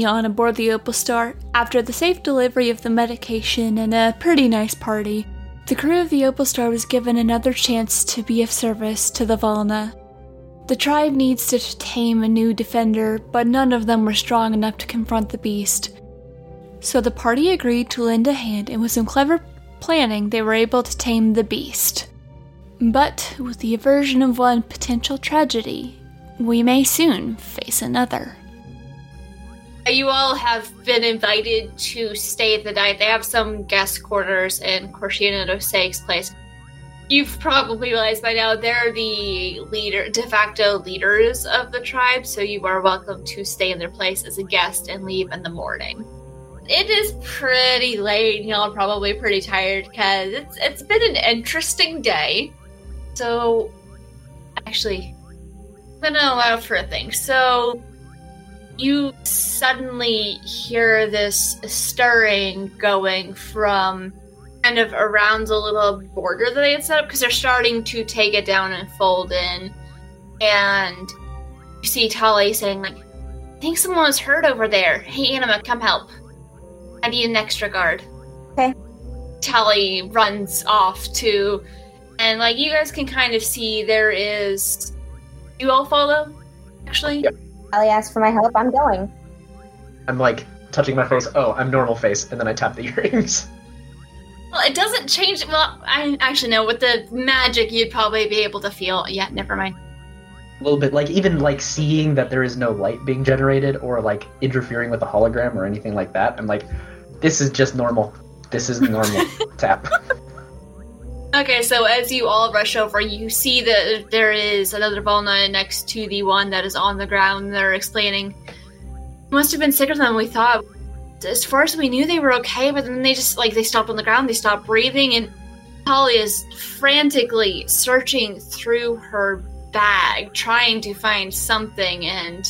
on aboard the Opal Star, after the safe delivery of the medication and a pretty nice party, the crew of the Opal Star was given another chance to be of service to the Volna. The tribe needs to tame a new defender, but none of them were strong enough to confront the beast. So the party agreed to lend a hand, and with some clever planning, they were able to tame the beast. But with the aversion of one potential tragedy, we may soon face another. You all have been invited to stay the night. They have some guest quarters in Corshina Dosaig's place. You've probably realized by now they're the leader, de facto leaders of the tribe, so you are welcome to stay in their place as a guest and leave in the morning. It is pretty late. Y'all are probably pretty tired because it's it's been an interesting day. So, actually, I'm gonna allow for a thing. So, you suddenly hear this stirring going from kind of around the little border that they had set up because they're starting to take it down and fold in. And you see Tali saying, like, I think someone was hurt over there. Hey, Anima, come help. I need an extra guard. Okay. Tali runs off to, and like you guys can kind of see there is. You all follow, actually. Yep. Ali asked for my help. I'm going. I'm like touching my face. Oh, I'm normal face, and then I tap the earrings. Well, it doesn't change. Well, I actually know with the magic, you'd probably be able to feel. Yeah, never mind. A little bit like even like seeing that there is no light being generated or like interfering with the hologram or anything like that. I'm like, this is just normal. This is normal. tap. Okay, so as you all rush over, you see that there is another Volna next to the one that is on the ground. They're explaining, must have been sicker than we thought. As far as we knew, they were okay, but then they just like they stopped on the ground. They stopped breathing, and Holly is frantically searching through her bag, trying to find something. And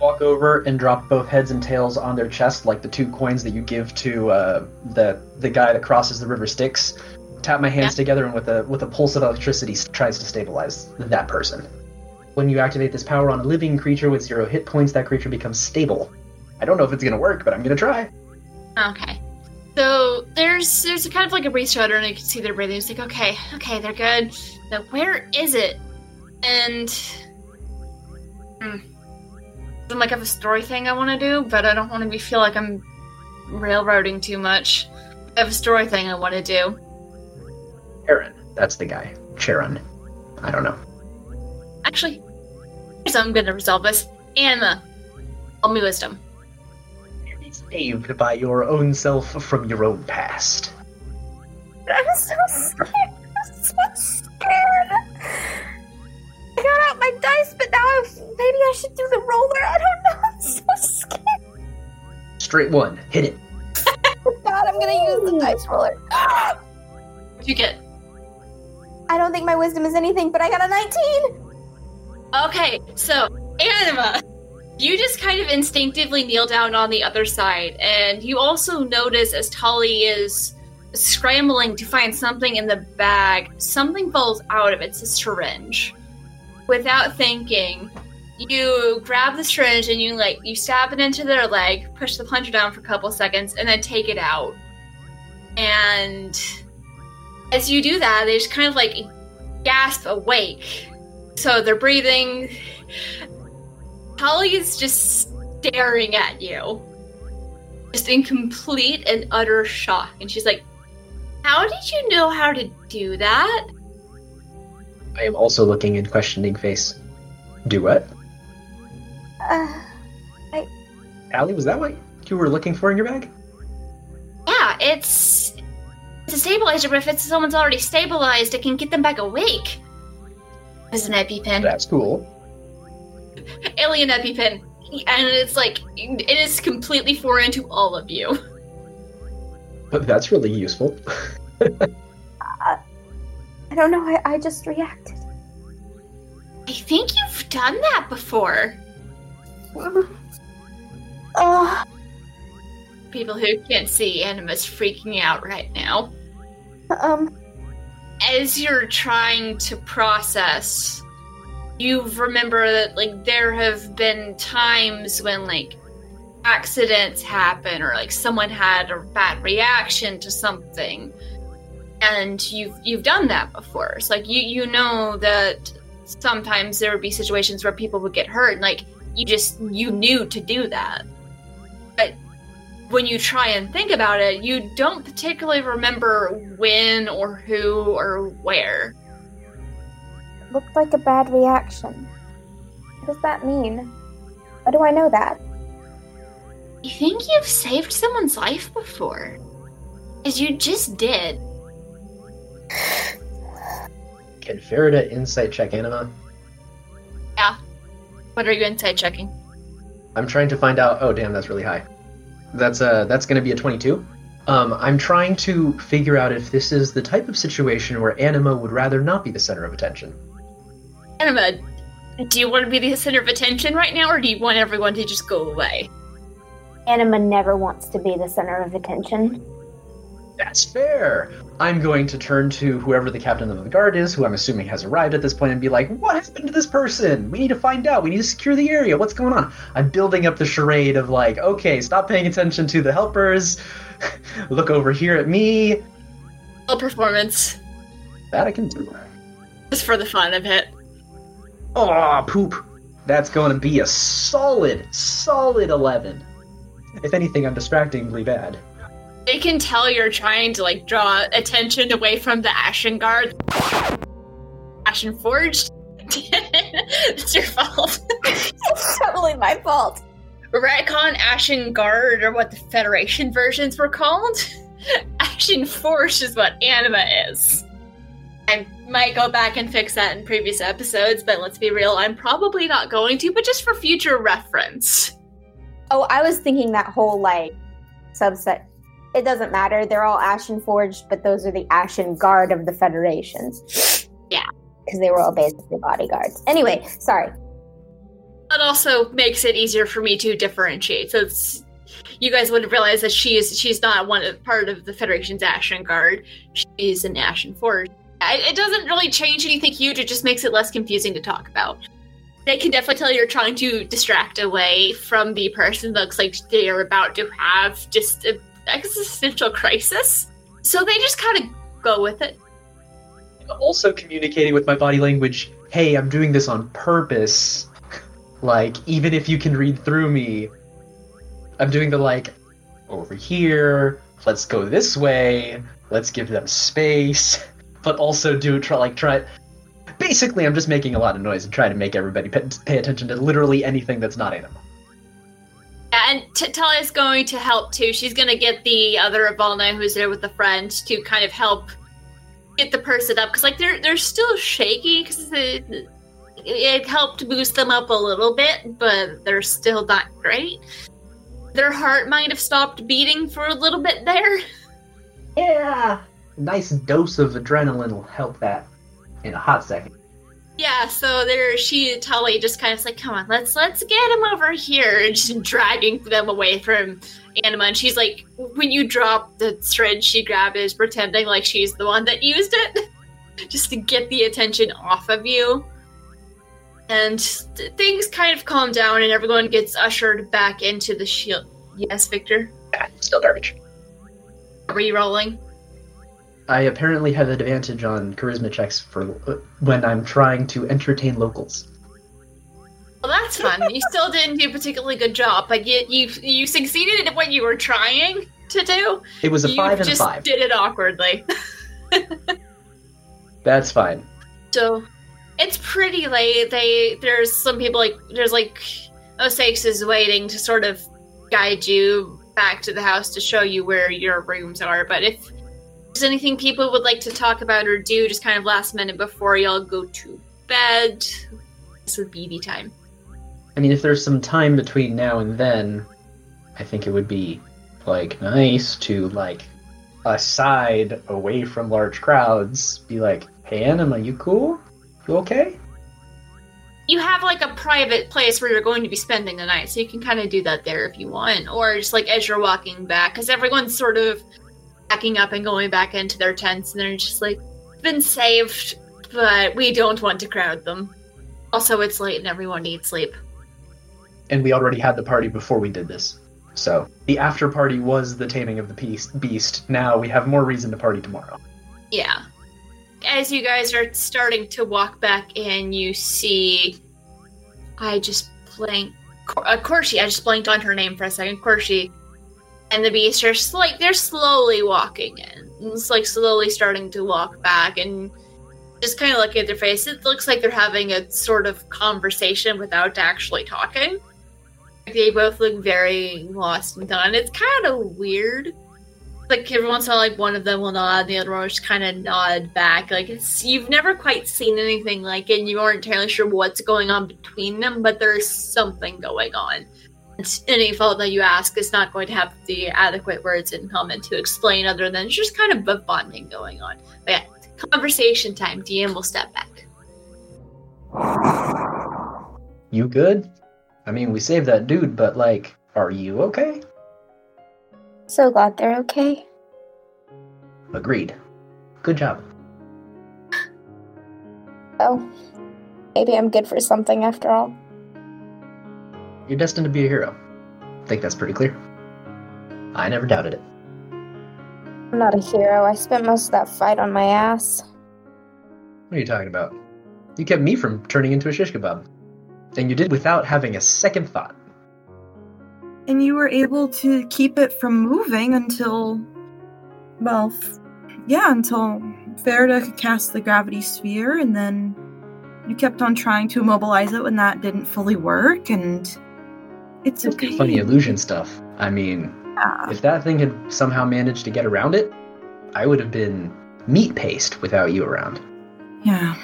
Walk over and drop both heads and tails on their chest, like the two coins that you give to uh, the the guy that crosses the river Styx. Tap my hands Yeah. together and with a with a pulse of electricity tries to stabilize that person. When you activate this power on a living creature with zero hit points, that creature becomes stable. I don't know if it's gonna work, but I'm gonna try. okay, so there's there's a kind of like a breeze shudder, and you can see their breathing. It's like okay, okay, they're good. Now where is it? And hmm, I'm like I have a story thing I want to do, but I don't want to be feel like I'm railroading too much. I have a story thing I want to do. Aaron, that's the guy. Charon. I don't know. Actually, here's how I'm gonna resolve this. Anna, roll me wisdom. Be saved by your own self from your own past. I'm so scared. I'm so scared. I got out my dice, but now I, maybe I should do the roller. I don't know. I'm so scared. Straight one. Hit it. God, I'm gonna use the dice roller. What'd you get? I don't think my wisdom is anything, but I got a 19. Okay, so Anima, you just kind of instinctively kneel down on the other side, and you also notice as Tali is scrambling to find something in the bag, something falls out of it. It's a syringe. Without thinking, you grab the syringe and you like you stab it into their leg, push the plunger down for a couple seconds, and then take it out. And as you do that, they just kind of like gasp awake. So they're breathing. Holly is just staring at you, just in complete and utter shock. And she's like, How did you know how to do that? I am also looking in questioning face. Do what? Uh, Allie, was that what you were looking for in your bag? Yeah, it's. It's a stabilizer, but if it's someone's already stabilized, it can get them back awake. It's an EpiPen. That's cool. Alien EpiPen. And it's like, it is completely foreign to all of you. But that's really useful. I don't know. I, I just reacted. I think you've done that before. Oh, People who can't see Anima's freaking out right now. Um, As you're trying to process you remember that like there have been times when like accidents happen or like someone had a bad reaction to something. And you've you've done that before. So like you you know that sometimes there would be situations where people would get hurt. And like you just you knew to do that when you try and think about it you don't particularly remember when or who or where Looked like a bad reaction. What does that mean? How do I know that? you think you've saved someone's life before as you just did Can Farida insight check Anima? Yeah. What are you insight checking I'm trying to find out. Oh, damn, that's really high. That's uh, that's going to be a 22. Um, I'm trying to figure out if this is the type of situation where Anima would rather not be the center of attention. Anima, do you want to be the center of attention right now, or do you want everyone to just go away? Anima never wants to be the center of attention. That's fair. I'm going to turn to whoever the captain of the guard is, who I'm assuming has arrived at this point, and be like, "What happened to this person? We need to find out. We need to secure the area. What's going on?" I'm building up the charade of like, "Okay, stop paying attention to the helpers. Look over here at me." Full performance, That I can do. just for the fun of it. Oh, poop. That's going to be a solid, solid 11. If anything, I'm distractingly bad. They can tell you're trying to like draw attention away from the Ashen Guard. Ashen Forged. it's your fault. It's totally my fault. Retcon Ashen Guard or what the Federation versions were called. Ashen Forged is what Anima is. I might go back and fix that in previous episodes, but let's be real, I'm probably not going to, but just for future reference. Oh, I was thinking that whole like subset. It doesn't matter. They're all Ashen Forged, but those are the Ashen Guard of the Federations. Yeah. Because they were all basically bodyguards. Anyway, sorry. It also makes it easier for me to differentiate. So it's you guys would realize that she is she's not one of part of the Federation's Ashen Guard. She's an Ashen Forged. I- It doesn't really change anything huge. It just makes it less confusing to talk about. They can definitely tell you're trying to distract away from the person that looks like they are about to have just an existential crisis. So they just kind of go with it. Also communicating with my body language, hey, I'm doing this on purpose. like, even if you can read through me, I'm doing the like, over here, let's go this way, let's give them space, but also do try, like, try. Basically, I'm just making a lot of noise and trying to make everybody pay, pay attention to literally anything that's not Anima. And Talia is going to help too. She's going to get the other Avalna who's there with the friend to kind of help get the person up because like they're they're still shaky because it, it helped boost them up a little bit, but they're still not great. Their heart might have stopped beating for a little bit there. Yeah! Nice dose of adrenaline will help that in a hot second. Yeah, so there she Tali just kind of like, come on, let's let's get him over here and just dragging them away from Anima. And she's like, when you drop the thread she grabbed is pretending like she's the one that used it. just to get the attention off of you. And th- things kind of calm down and everyone gets ushered back into the shield. Yes, Victor? Ah, still garbage. Are you rolling? I apparently have an advantage on charisma checks for uh, when I'm trying to entertain locals. Well, that's fun. you still didn't do a particularly good job, but you you you succeeded at what you were trying to do. It was a you five and a just five. did it awkwardly. That's fine. So it's pretty late. They there's some people like there's like Osakes is waiting to sort of guide you back to the house to show you where your rooms are. But if there's anything people would like to talk about or do, just kind of last minute before y'all go to bed, this would be the time. I mean, if there's some time between now and then, I think it would be like nice to like aside away from large crowds, be like, "Hey, Anima, you cool? You okay?" you have like a private place where you're going to be spending the night, so you can kind of do that there if you want, or just like as you're walking back, because everyone's sort of packing up and going back into their tents, and they're just like, "Been saved, but we don't want to crowd them." Also, it's late and everyone needs sleep. And we already had the party before we did this. So the after party was the taming of the beast. beast. Now we have more reason to party tomorrow. Yeah. As you guys are starting to walk back in, you see. I just blanked. Uh, Corshi, I just blanked on her name for a second. Corshi. And the beast are sl- like, they're slowly walking in. It's like slowly starting to walk back and just kind of looking at their face. It looks like they're having a sort of conversation without actually talking. They both look very lost and done. It's kind of weird like every once in a while, like one of them will nod, and the other one will just kind of nod back. Like it's you've never quite seen anything like it, and you aren't entirely sure what's going on between them, but there's something going on. And any fault that you ask is not going to have the adequate words in comment to explain, other than just kind of a bonding going on. But yeah, conversation time. DM will step back. You good? I mean, we saved that dude, but like, are you okay? So glad they're okay. Agreed. Good job. Oh, maybe I'm good for something after all. You're destined to be a hero. I think that's pretty clear. I never doubted it. I'm not a hero. I spent most of that fight on my ass. What are you talking about? You kept me from turning into a shish kebab. And you did without having a second thought and you were able to keep it from moving until, well, f- yeah, until Farida could cast the gravity sphere, and then you kept on trying to immobilize it when that didn't fully work, and it's okay. Funny illusion stuff. I mean, Yeah. if that thing had somehow managed to get around it, I would have been meat paste without you around. Yeah.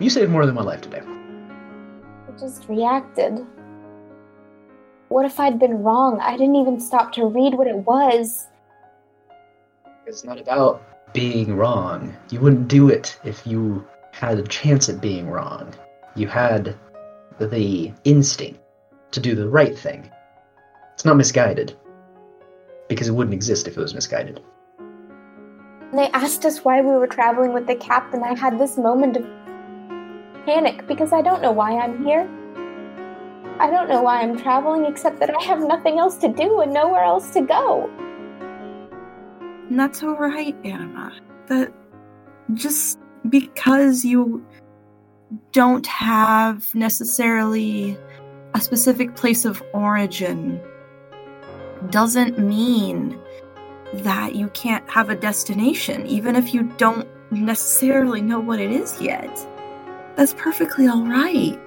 You saved more than one life today. I just reacted. What if I'd been wrong? I didn't even stop to read what it was. It's not about being wrong. You wouldn't do it if you had a chance at being wrong. You had the instinct to do the right thing. It's not misguided. Because it wouldn't exist if it was misguided. They asked us why we were traveling with the captain, I had this moment of panic because I don't know why I'm here. I don't know why I'm traveling except that I have nothing else to do and nowhere else to go. And that's all right, Anima. That just because you don't have necessarily a specific place of origin doesn't mean that you can't have a destination, even if you don't necessarily know what it is yet. That's perfectly all right.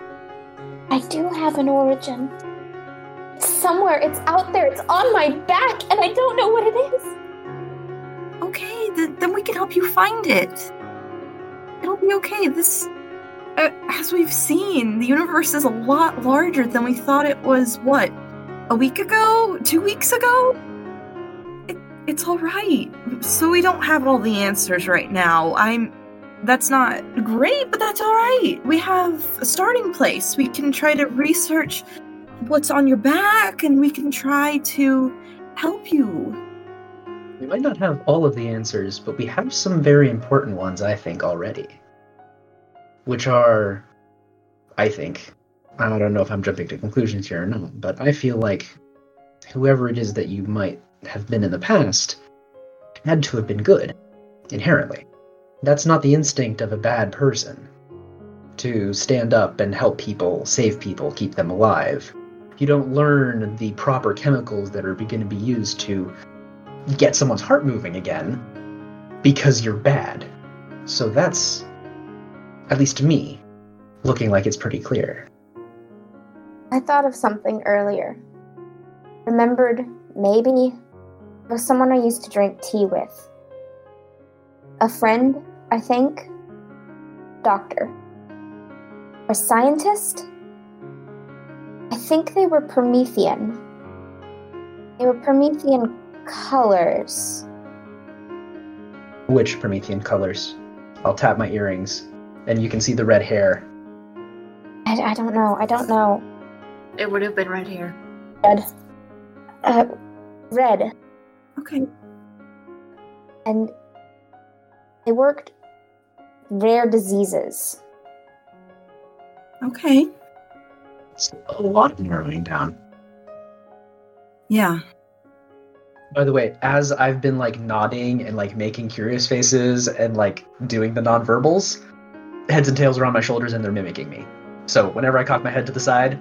I do have an origin. It's somewhere, it's out there, it's on my back, and I don't know what it is. Okay, th- then we can help you find it. It'll be okay. This, uh, as we've seen, the universe is a lot larger than we thought it was. What, a week ago? Two weeks ago? It, it's all right. So we don't have all the answers right now. I'm. That's not great, but that's all right. We have a starting place. We can try to research what's on your back, and we can try to help you. We might not have all of the answers, but we have some very important ones, I think, already. Which are, I think, I don't know if I'm jumping to conclusions here or not, but I feel like whoever it is that you might have been in the past had to have been good, inherently. That's not the instinct of a bad person. To stand up and help people, save people, keep them alive. You don't learn the proper chemicals that are going to be used to get someone's heart moving again because you're bad. So that's, at least to me, looking like it's pretty clear. I thought of something earlier. Remembered maybe it was someone I used to drink tea with. A friend, I think. Doctor. Or scientist? I think they were Promethean. They were Promethean colors. Which Promethean colors? I'll tap my earrings, and you can see the red hair. I, I don't know. I don't know. It would have been right here. Red. Uh, red. Okay. And they worked rare diseases. Okay. It's a lot of narrowing down. Yeah. By the way, as I've been like nodding and like making curious faces and like doing the nonverbals, heads and tails are on my shoulders and they're mimicking me. So whenever I cock my head to the side,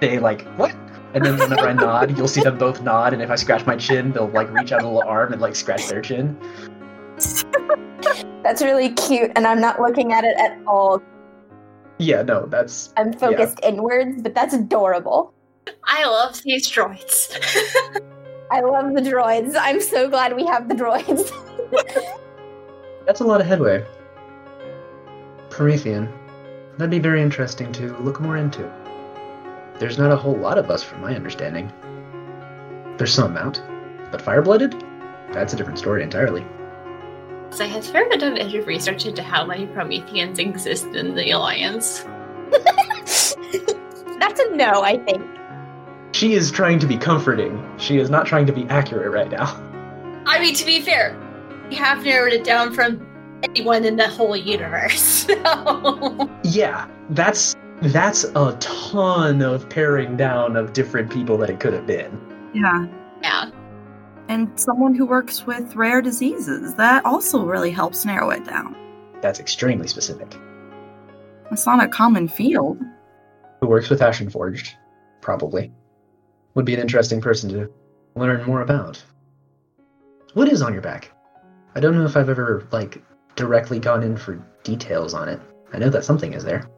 they like what? And then whenever I nod, you'll see them both nod. And if I scratch my chin, they'll like reach out a little arm and like scratch their chin. That's really cute, and I'm not looking at it at all. Yeah, no, that's I'm focused inwards, but that's adorable. I love these droids. I love the droids. I'm so glad we have the droids. that's a lot of headway. Promethean. That'd be very interesting to look more into. There's not a whole lot of us, from my understanding. There's some amount, but fire-blooded? That's a different story entirely. So I had a fair bit of research into how many Prometheans exist in the Alliance. That's a no, I think. She is trying to be comforting. She is not trying to be accurate right now. I mean, to be fair, we have narrowed it down from anyone in the whole universe. So. Yeah, that's that's a ton of paring down of different people that it could have been. Yeah. Yeah. And someone who works with rare diseases. That also really helps narrow it down. That's extremely specific. It's not a common field. Who works with Ashen Forged? Probably. Would be an interesting person to learn more about. What is on your back? I don't know if I've ever, like, directly gone in for details on it. I know that something is there.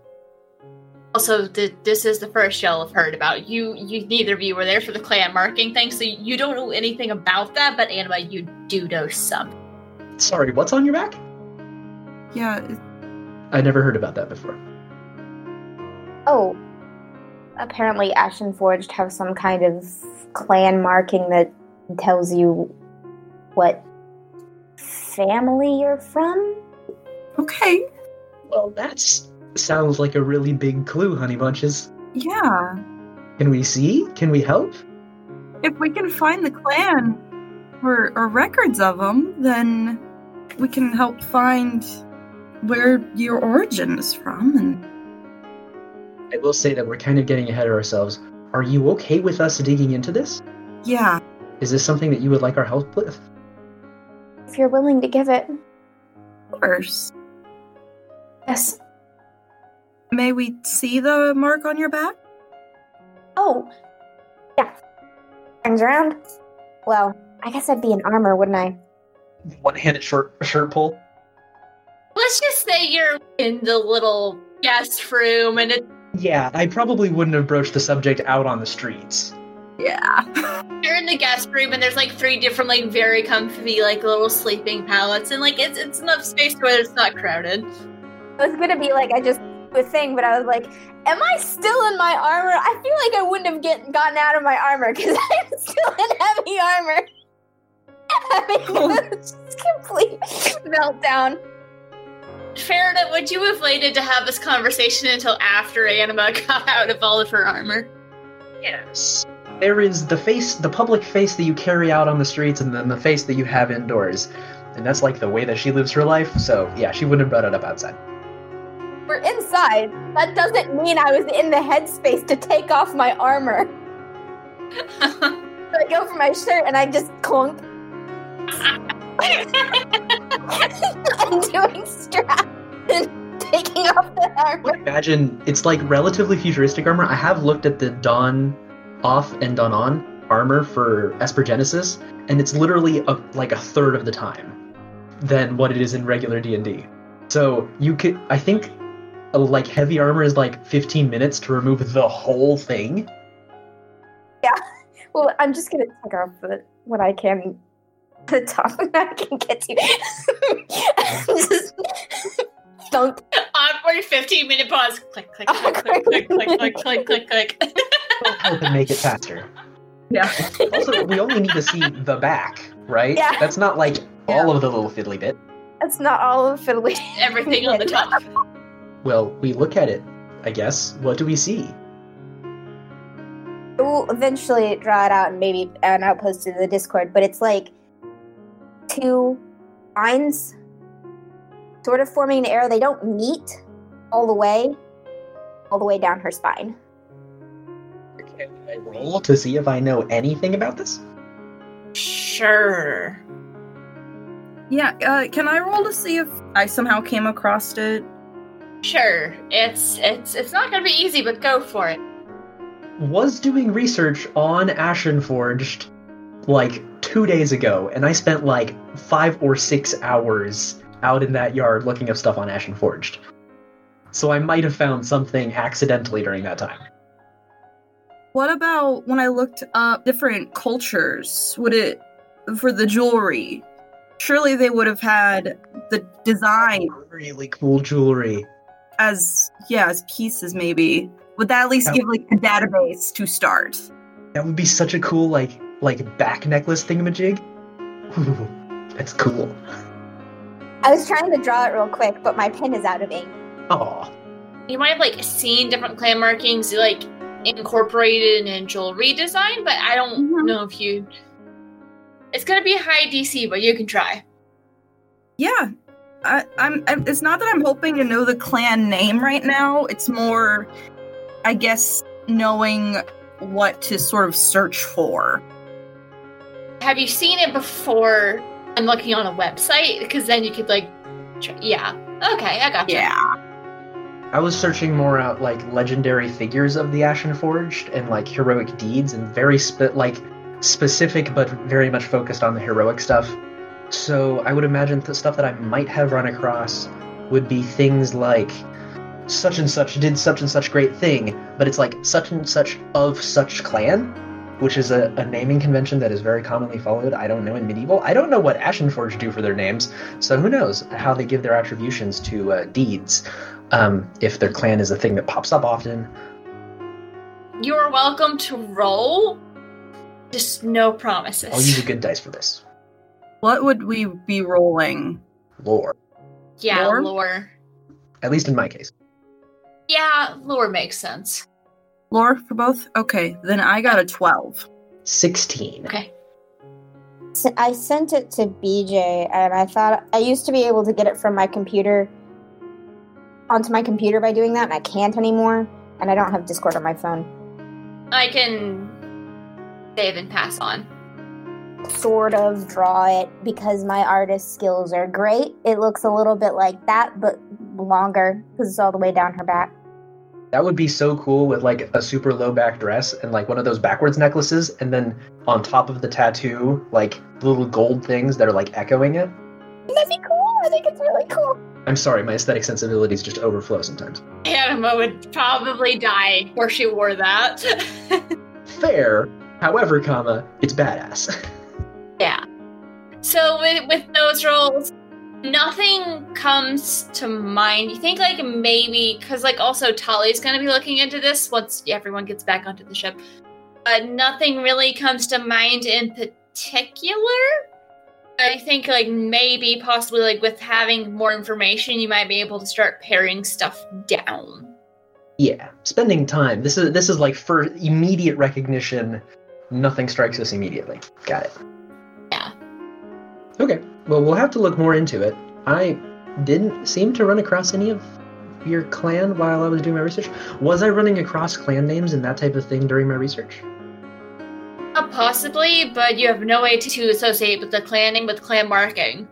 Also, th- this is the first y'all have heard about. You, you neither of you were there for the clan marking thing, so you don't know anything about that. But Anima, you do know some. Sorry, what's on your back? Yeah. I never heard about that before. Oh, apparently Ashen Forged have some kind of clan marking that tells you what family you're from. Okay. Well, that sounds like a really big clue, honey bunches. Yeah. Can we see? Can we help? If we can find the clan or, or records of them, then we can help find where your origin is from. And I will say that we're kind of getting ahead of ourselves. Are you okay with us digging into this? yeah, Is this something that you would like our help with? If you're willing to give it. of course. Yes. May we see the mark on your back? Oh, yeah. Turns around. Well, I guess I'd be in armor, wouldn't I? One-handed short shirt pull. Let's just say you're in the little guest room, and it, Yeah, I probably wouldn't have broached the subject out on the streets. Yeah. you're in the guest room, and there's like three different, like very comfy, like little sleeping pallets, and like it's it's enough space where it's not crowded. I was gonna be like, I just do a thing, but I was like, am I still in my armor? I feel like I wouldn't have get, gotten out of my armor because I'm still in heavy armor. I mean, it's just complete meltdown. Farida, would you have waited to have this conversation until after Anima got out of all of her armor? Yes. There is the face, the public face that you carry out on the streets, and then the face that you have indoors. And that's like the way that she lives her life, so yeah, she wouldn't have brought it up outside. We're inside. That doesn't mean I was in the headspace to take off my armor. So I go for my shirt and I just clunk. Undoing strap and taking off the armor. Imagine it's like relatively futuristic armor. I have looked at the Don off and Don on armor for Esper Genesis, and it's literally a, like a third of the time than what it is in regular D and D. So you could, I think, a, like heavy armor is like 15 minutes to remove the whole thing. Yeah. Well, I'm just gonna take off the, what I can, the top I can get to. Just thunk. Awkward 15 minute pause. Click, click, click, click, click, click, click, click, click, click. It'll help make it faster. Yeah. Also, we only need to see the back, right? Yeah. That's not like all of the little fiddly bit. That's not all of the fiddly. Everything on the top. Well, we look at it, I guess. What do we see? We'll eventually draw it out and maybe and I'll post it in the Discord. But it's like two lines, sort of forming an arrow. They don't meet all the way, all the way down her spine. Can I roll to see if I know anything about this? Sure. Yeah, uh, can I roll to see if I somehow came across it? Sure. It's it's it's not gonna be easy, but go for it. Was doing research on Ashenforged like two days ago, and I spent like five or six hours out in that yard looking up stuff on Ashenforged. So I might have found something accidentally during that time. What about when I looked up different cultures? Would it for the jewelry? Surely they would have had the design Really cool jewelry. as yeah as pieces maybe. Would that at least That- give like a database to start? That would be such a cool like like back necklace thingamajig. Ooh, that's cool. I was trying to draw it real quick, but my pen is out of ink. Oh. You might have like seen different clan markings like incorporated in jewelry design, but I don't Mhm. know if you. It's gonna be high DC, but you can try. Yeah, I, I'm, I'm. It's not that I'm hoping to know the clan name right now. It's more, I guess, knowing what to sort of search for. Have you seen it before? And looking on a website because then you could like, tr- yeah. Okay, I got you. Yeah. I was searching more out like legendary figures of the Ashenforged and like heroic deeds and very spe- like specific but very much focused on the heroic stuff. So I would imagine the stuff that I might have run across would be things like such and such did such and such great thing, but it's like such and such of such clan, which is a, a naming convention that is very commonly followed. I don't know in medieval. I don't know what Ashenforged do for their names, so who knows how they give their attributions to uh, deeds um, if their clan is a thing that pops up often. You're welcome to roll. Just no promises. I'll use a good dice for this. What would we be rolling? Lore, yeah, Lore? lore. at least in my case. Yeah, lore makes sense. Lore for both? Okay, then I got a 12. 16. Okay. I sent it to BJ, and I thought I used to be able to get it from my computer onto my computer by doing that, and I can't anymore. And I don't have Discord on my phone. I can save and pass on. Sort of draw it because my artist skills are great. It looks a little bit like that, but longer because it's all the way down her back. That would be so cool with like a super low back dress and like one of those backwards necklaces, and then on top of the tattoo, like little gold things that are like echoing it. That'd be cool. I think it's really cool. I'm sorry, my aesthetic sensibilities just overflow sometimes. Anima would probably die before she wore that. Fair, however, comma, it's badass. yeah. So with, with those rolls, nothing comes to mind. You think like maybe because like also Tali's gonna be looking into this once everyone gets back onto the ship. But nothing really comes to mind in particular. I think like maybe possibly like with having more information, you might be able to start paring stuff down. yeah, spending time. This is this is like for immediate recognition. Nothing strikes us immediately. Got it. Yeah. Okay. Well, we'll have to look more into it. I didn't seem to run across any of your clan while I was doing my research. Was I running across clan names and that type of thing during my research? Uh, possibly, but you have no way to, to associate with the clan name with clan marking.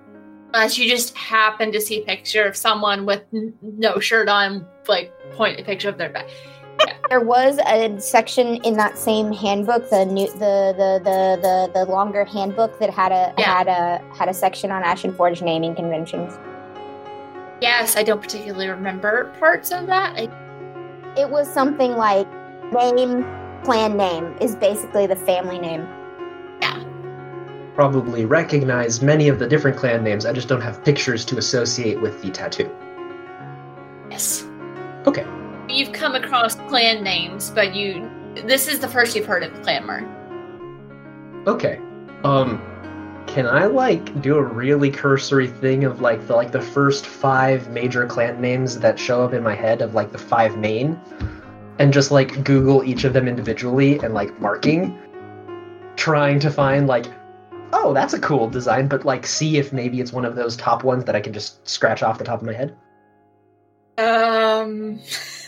Unless you just happen to see a picture of someone with n- no shirt on, like point a picture of their back. There was a section in that same handbook, the new, the the the the, the longer handbook that had a Yeah. had a had a section on Ashen Forge naming conventions. Yes, I don't particularly remember parts of that. I, It was something like name clan name is basically the family name. Yeah. Probably recognize many of the different clan names. I just don't have pictures to associate with the tattoo. yes. Okay. You've come across clan names, but you. This is the first you've heard of clan mark. Okay. Um can I like do a really cursory thing of like the like the first 5 major clan names that show up in my head of like the 5 main and just like google each of them individually and like marking trying to find like oh, that's a cool design but like see if maybe it's one of those top ones that I can just scratch off the top of my head. Um.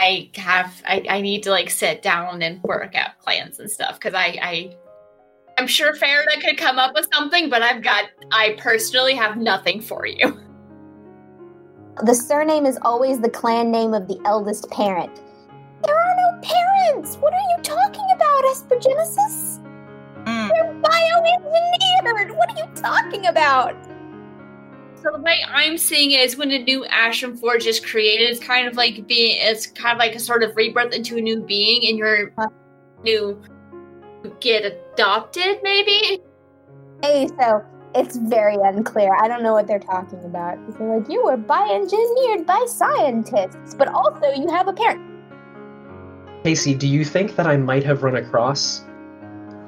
I have I, I need to like sit down and work out plans and stuff because I I I'm sure Farida could come up with something, but I've got I personally have nothing for you. The surname is always the clan name of the eldest parent. There are no parents! What are you talking about, Esper Genesis? Mm. They're bioengineered! What are you talking about? So the way I'm seeing it is when a new Ashen Forged is created, it's kind of like being it's kind of like a sort of rebirth into a new being and you're new get adopted maybe? Hey, so it's very unclear. I don't know what they're talking about. They're like, you were bioengineered by scientists, but also you have a parent. Casey, do you think that I might have run across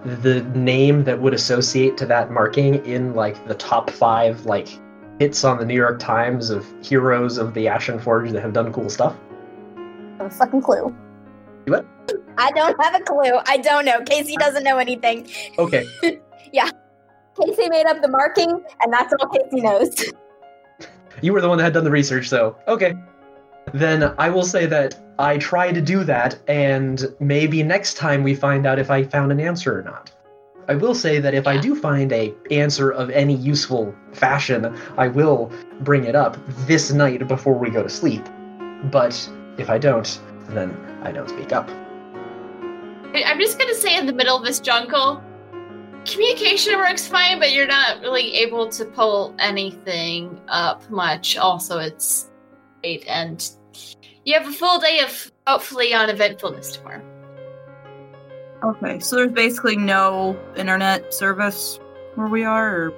the name that would associate to that marking in like the top five like hits on the New York Times of heroes of the Ashen Forge that have done cool stuff? I have a fucking clue. What? I don't have a clue. I don't know. Casey doesn't know anything. Okay. Yeah. Casey made up the marking, and that's all Casey knows. You were the one that had done the research, so okay. Then I will say that I try to do that, and maybe next time we find out if I found an answer or not. I will say that if I do find a answer of any useful fashion, I will bring it up this night before we go to sleep. But if I don't, then I don't speak up. I'm just gonna say in the middle of this jungle, communication works fine, but you're not really able to pull anything up much. Also, it's late and you have a full day of hopefully uneventfulness tomorrow. Okay, so there's basically no internet service where we are, or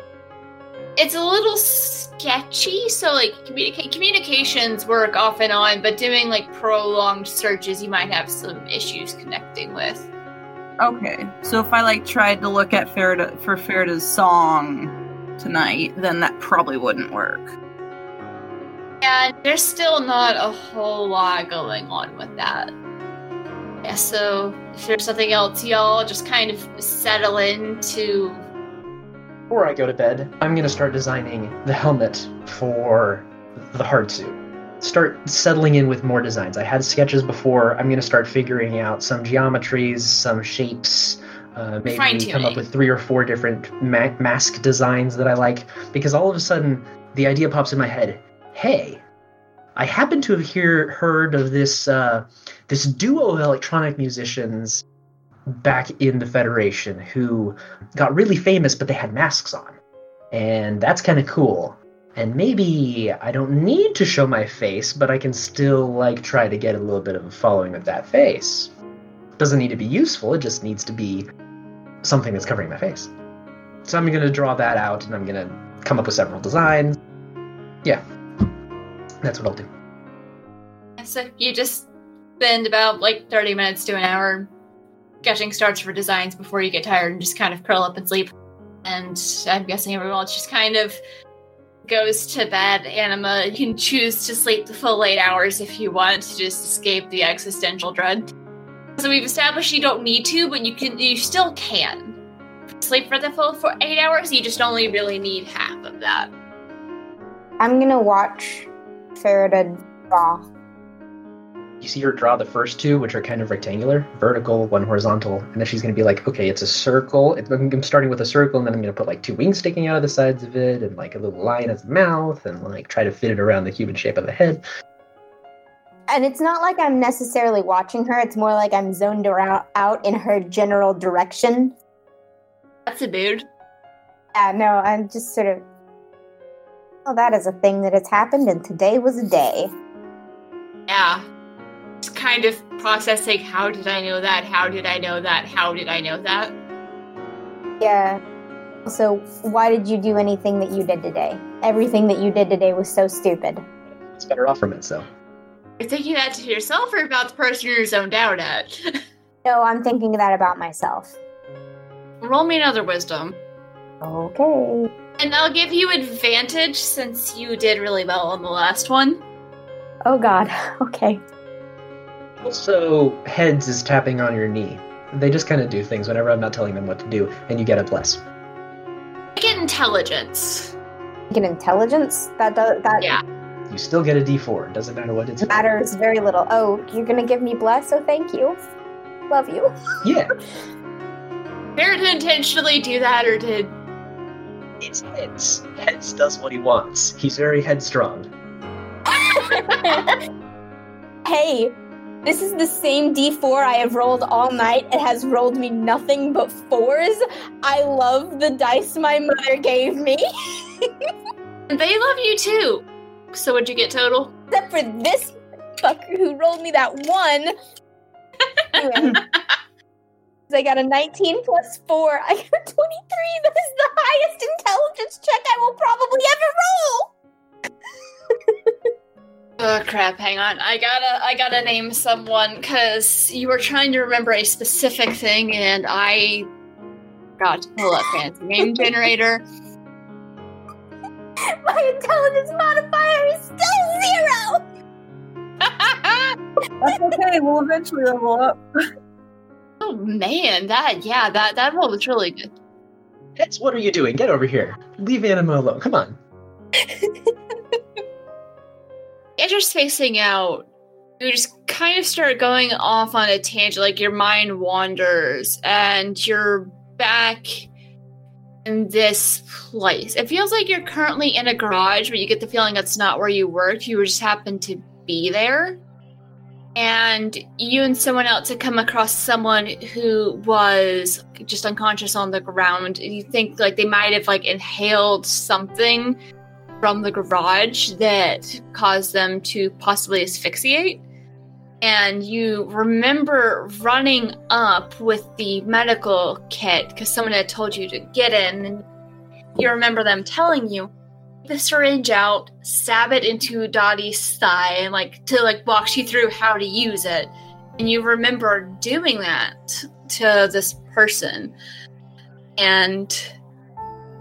It's a little sketchy, so like communica- communications work off and on, but doing like prolonged searches, you might have some issues connecting with. okay. So if I like tried to look at Farida for Farida's song tonight, then that probably wouldn't work. And there's still not a whole lot going on with that. Yeah, so if there's something else, y'all just kind of settle into. Before I go to bed, I'm going to start designing the helmet for the hard suit. Start settling in with more designs. I had sketches before. I'm going to start figuring out some geometries, some shapes, uh, maybe come up with three or four different ma- mask designs that I like. Because all of a sudden, the idea pops in my head hey, I happen to have hear, heard of this, uh, this duo of electronic musicians back in the Federation who got really famous, but they had masks on. And that's kind of cool. And maybe I don't need to show my face, but I can still like try to get a little bit of a following with that face. Doesn't need to be useful, it just needs to be something that's covering my face. So I'm gonna draw that out and I'm gonna come up with several designs. Yeah. That's what I'll do. So you just spend about like 30 minutes to an hour sketching starts for designs before you get tired and just kind of curl up and sleep. And I'm guessing everyone else just kind of goes to bed. Anima, you can choose to sleep the full eight hours if you want to just escape the existential dread. So we've established you don't need to, but you can. You still can sleep for the full for eight hours. You just only really need half of that. I'm gonna watch Farida draw. You see her draw the first two, which are kind of rectangular, vertical, one horizontal, and then she's going to be like, okay, it's a circle. I'm starting with a circle, and then I'm going to put like two wings sticking out of the sides of it, and like a little line as a mouth, and like try to fit it around the human shape of the head. And it's not like I'm necessarily watching her, it's more like I'm zoned around, out in her general direction. That's a mood. Yeah, no, I'm just sort of. Oh, that is a thing that has happened, and today was a day. Yeah. Just kind of processing how did I know that? How did I know that? How did I know that? Yeah. So, why did you do anything that you did today? Everything that you did today was so stupid. It's better off from it, so. You're thinking that to yourself or about the person you're zoned out at? No, I'm thinking that about myself. Roll me another wisdom. Okay. And I'll give you advantage since you did really well on the last one. Oh, God. Okay. Also, heads is tapping on your knee. They just kind of do things whenever I'm not telling them what to do, and you get a bless. I get intelligence. Get intelligence? That does. That, Yeah. You still get a D4. It doesn't matter what it's. Matters very little. Oh, you're gonna give me bless? Oh, thank you. Love you. Yeah, Fair to intentionally do that, or did it's heads. Heads does what he wants. He's very headstrong. hey, this is the same D4 I have rolled all night. It has rolled me nothing but fours. I love the dice my mother gave me. they love you too? So what'd you get total? Except for this fucker who rolled me that one. Anyway. I got a 19 plus 4. I got a 23. That is the highest intelligence check I will probably ever roll. Oh crap! Hang on, I gotta, I gotta name someone because you were trying to remember a specific thing, and I got to pull up fancy name generator. My intelligence modifier is still zero. That's okay. We'll eventually level up. oh man, that yeah, that that roll was really good. Heads, what are you doing? Get over here. Leave Anima alone. Come on. As you're spacing out, you just kind of start going off on a tangent, like your mind wanders, and you're back in this place. It feels like you're currently in a garage, but you get the feeling that's not where you worked. You just happen to be there. And you and someone else had come across someone who was just unconscious on the ground. You think like they might have like inhaled something from the garage that caused them to possibly asphyxiate. And you remember running up with the medical kit because someone had told you to get in. And you remember them telling you, the syringe out, stab it into Dottie's thigh, and like to like walk you through how to use it. And you remember doing that to this person. And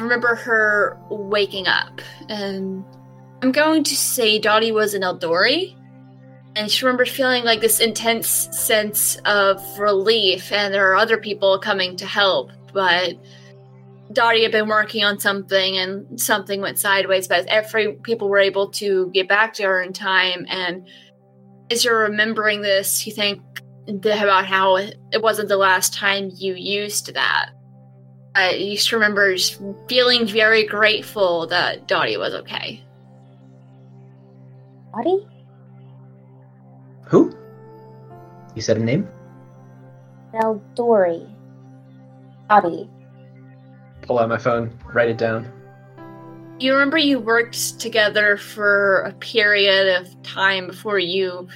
remember her waking up. And I'm going to say Dottie was an Eldori. And she remembered feeling like this intense sense of relief, and there are other people coming to help, but Dottie had been working on something and something went sideways, but every people were able to get back to her in time. And as you're remembering this, you think about how it wasn't the last time you used that. Uh, you just remember just feeling very grateful that Dottie was okay. Dottie? Who? You said a name? Eldori. Dottie. Pull out my phone. Write it down. You remember you worked together for a period of time before you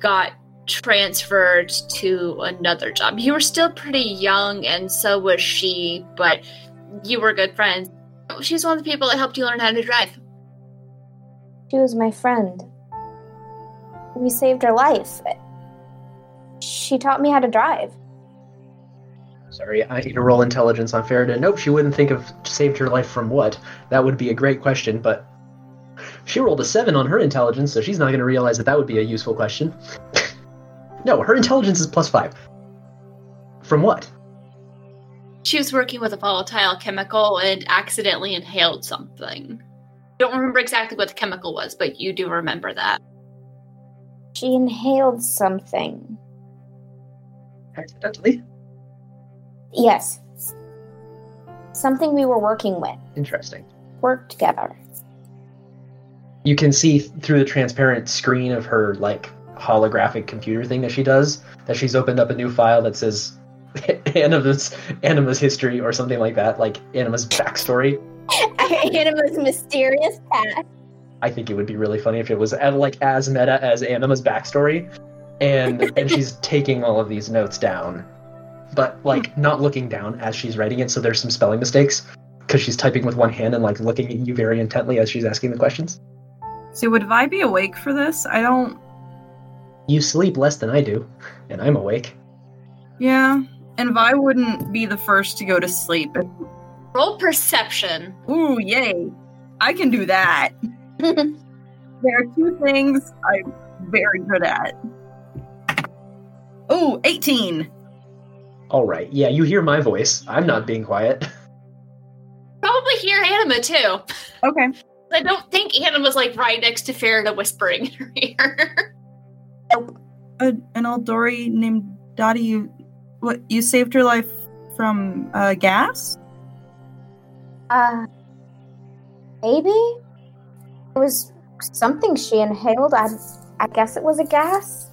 got transferred to another job. You were still pretty young, and so was she, but you were good friends. She's one of the people that helped you learn how to drive. She was my friend. We saved her life. She taught me how to drive. Sorry, I need to roll intelligence on Farida. Nope, she wouldn't think of saved her life from what. That would be a great question, but she rolled a 7 on her intelligence, so she's not going to realize that that would be a useful question. no, her intelligence is plus 5. From what? She was working with a volatile chemical and accidentally inhaled something. I Don't remember exactly what the chemical was, but you do remember that. She inhaled something. Accidentally? Yes. Something we were working with. Interesting. Worked together. You can see through the transparent screen of her, like, holographic computer thing that she does, that she's opened up a new file that says Anima's, Anima's history or something like that, like Anima's backstory. Anima's mysterious past. I think it would be really funny if it was uh, like as meta as Anima's backstory, and and she's taking all of these notes down, but like not looking down as she's writing it. So there's some spelling mistakes because she's typing with one hand and like looking at you very intently as she's asking the questions. So would Vi be awake for this? I don't. You sleep less than I do, and I'm awake. Yeah, and Vi wouldn't be the first to go to sleep. Roll perception. Ooh, yay! I can do that. there are two things I'm very good at. Ooh, 18. All right, yeah, you hear my voice. I'm not being quiet. Probably hear Anima too. Okay. I don't think Anna was like right next to Farida whispering in her ear. A, an Eldori named Dottie, you what you saved her life from uh, gas? Uh, maybe it was something she inhaled. I, I guess it was a gas.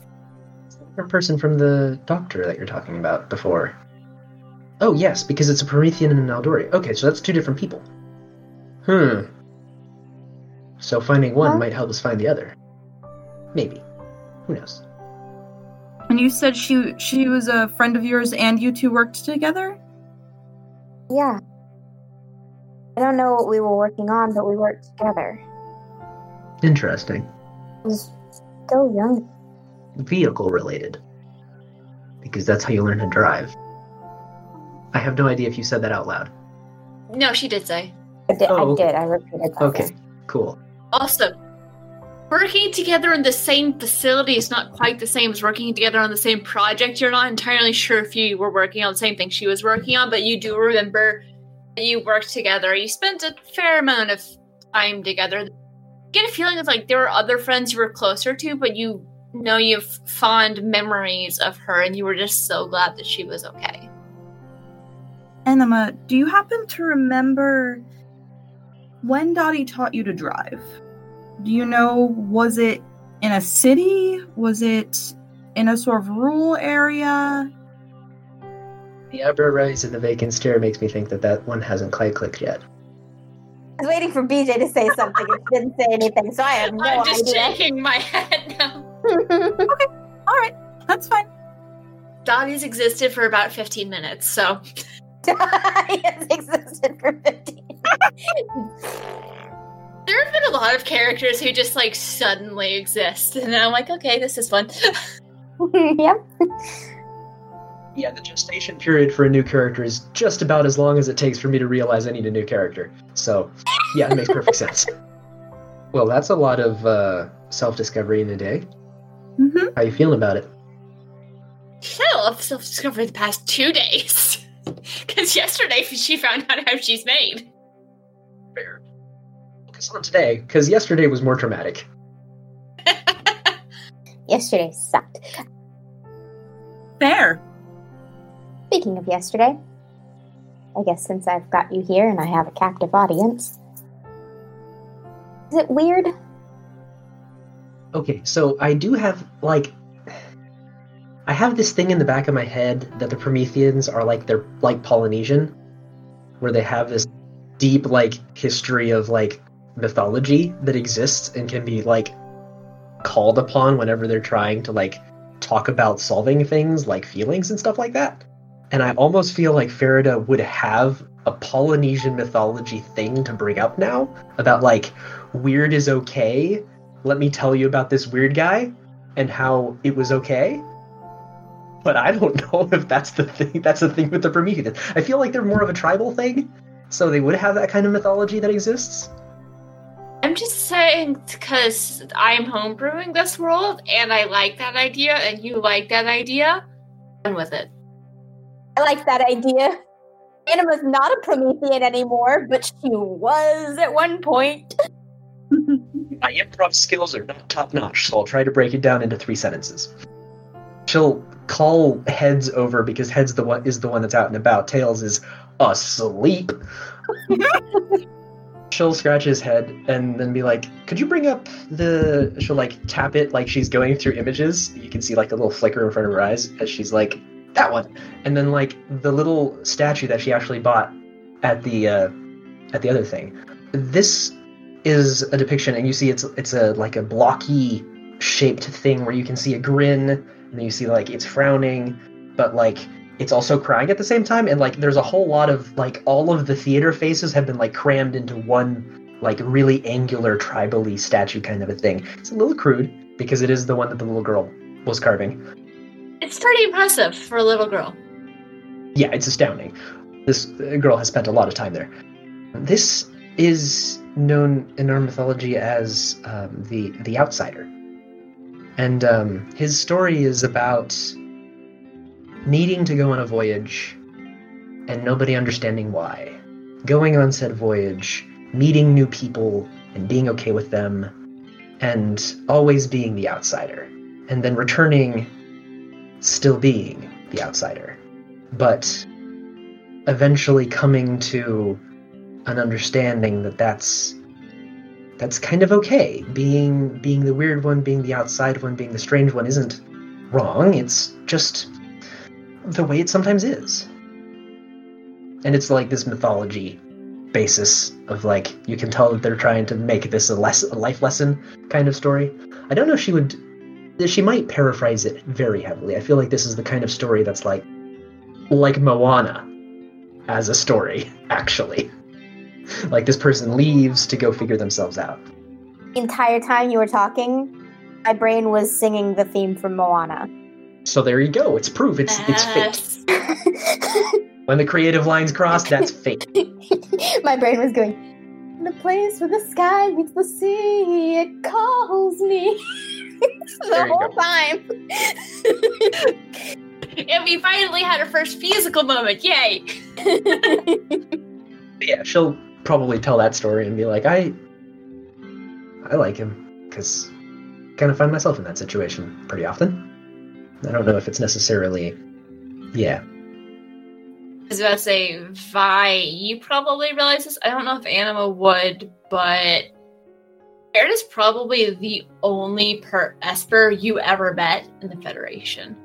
A person from the doctor that you're talking about before. Oh yes, because it's a Promethean and an Eldori. Okay, so that's two different people. Hmm. So finding one Huh? might help us find the other. Maybe. Who knows? And you said she she was a friend of yours, and you two worked together. Yeah. I don't know what we were working on, but we worked together. Interesting. I was so young. Vehicle related. Because that's how you learn to drive. I have no idea if you said that out loud. no, she did say. I did. Oh, I did. I repeated that. Okay, cool. Also, working together in the same facility is not quite the same as working together on the same project. You're not entirely sure if you were working on the same thing she was working on, but you do remember that you worked together. You spent a fair amount of time together. Get a feeling of like there were other friends you were closer to, but you know you have fond memories of her, and you were just so glad that she was okay. Anima, do you happen to remember when Dottie taught you to drive? Do you know, was it in a city? Was it in a sort of rural area? The eyebrow raise and the vacant stare makes me think that that one hasn't quite clicked yet. I was waiting for BJ to say something. It didn't say anything, so I have no I'm just idea. shaking my head now. Okay, all right, that's fine. Dottie's existed for about 15 minutes, so he has existed for 15 There have been a lot of characters who just like suddenly exist, and I'm like, okay, this is fun. yep. Yeah, the gestation period for a new character is just about as long as it takes for me to realize I need a new character. So, yeah, it makes perfect sense. Well, that's a lot of uh, self-discovery in a day. Mm-hmm. How are you feeling about it? Hell, I've self discovered the past two days. Because yesterday she found out how she's made. Fair. Focus on today, because yesterday was more traumatic. Yesterday sucked. Fair. Speaking of yesterday, I guess since I've got you here and I have a captive audience, is it weird? Okay, so I do have like I have this thing in the back of my head that the Prometheans are like they're like Polynesian, where they have this deep like history of like mythology that exists and can be like called upon whenever they're trying to like talk about solving things like feelings and stuff like that. And I almost feel like Farida would have a Polynesian mythology thing to bring up now about like weird is okay. Let me tell you about this weird guy and how it was okay. But I don't know if that's the thing. That's the thing with the Prometheans. I feel like they're more of a tribal thing, so they would have that kind of mythology that exists. I'm just saying because I'm homebrewing this world and I like that idea and you like that idea. I'm with it. I like that idea. Anima's not a Promethean anymore, but she was at one point. My improv skills are not top notch, so I'll try to break it down into three sentences. She'll call Heads over because Heads the one is the one that's out and about. Tails is asleep. She'll scratch his head and then be like, "Could you bring up the?" She'll like tap it like she's going through images. You can see like a little flicker in front of her eyes as she's like, "That one," and then like the little statue that she actually bought at the uh, at the other thing. This is a depiction, and you see it's it's a like a blocky shaped thing where you can see a grin, and then you see like it's frowning, but like it's also crying at the same time, and like there's a whole lot of like all of the theater faces have been like crammed into one like really angular tribally statue kind of a thing. It's a little crude because it is the one that the little girl was carving. It's pretty impressive for a little girl. Yeah, it's astounding. This uh, girl has spent a lot of time there. This is known in our mythology as um, the the outsider, and um, his story is about needing to go on a voyage and nobody understanding why. Going on said voyage, meeting new people, and being okay with them and always being the outsider and then returning still being the outsider. But eventually coming to an understanding that that's that's kind of okay. Being being the weird one being the outside one being the strange one isn't wrong. It's just the way it sometimes is. And it's like this mythology basis of like you can tell that they're trying to make this a less a life lesson kind of story. I don't know if she would she might paraphrase it very heavily. I feel like this is the kind of story that's like like moana as a story actually. Like this person leaves to go figure themselves out. The entire time you were talking, my brain was singing the theme from Moana. So there you go it's proof it's it's fate when the creative lines cross that's fate my brain was going, the place where the sky meets the sea, it calls me. the whole go. time. and we finally had our first musical moment. Yay! yeah she'll probably tell that story and be like i i like him because kind of find myself in that situation pretty often i don't know if it's necessarily yeah I was about to say, Vi, you probably realize this. I don't know if Anima would, but Baird is probably the only per Esper you ever met in the Federation.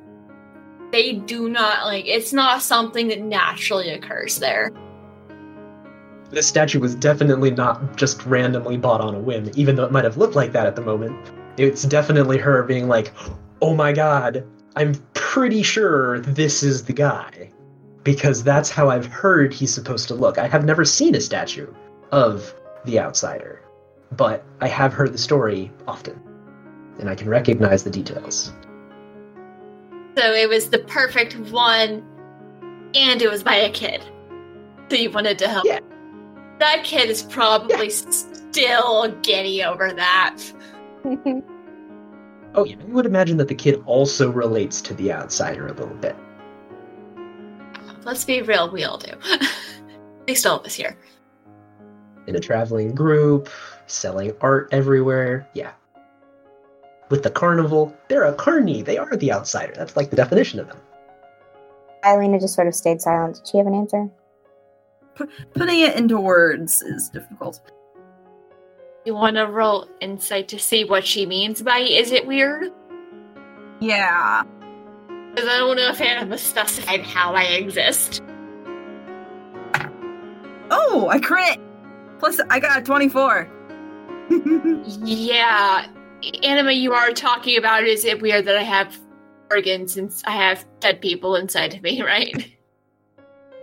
They do not like it's not something that naturally occurs there. this statue was definitely not just randomly bought on a whim even though it might have looked like that at the moment it's definitely her being like oh my god i'm pretty sure this is the guy because that's how i've heard he's supposed to look i have never seen a statue of the outsider but i have heard the story often and i can recognize the details So it was the perfect one, and it was by a kid. So you wanted to help. Yeah. That kid is probably still giddy over that. oh yeah you would imagine that the kid also relates to the outsider a little bit Let's be real, we all do. At least all of us here. in a traveling group, selling art everywhere. Yeah. With the carnival, they're a carny. They are the outsider. That's like the definition of them. Eileen just sort of stayed silent. Did she have an answer? Putting it into words is difficult. You want to roll insight to see what she means by is it weird? Yeah. Because I don't know if Anima specified how I exist. Oh, I crit! Plus, I got a 24. Yeah, Anima, you are talking about is it weird that I have organs since I have dead people inside of me, right?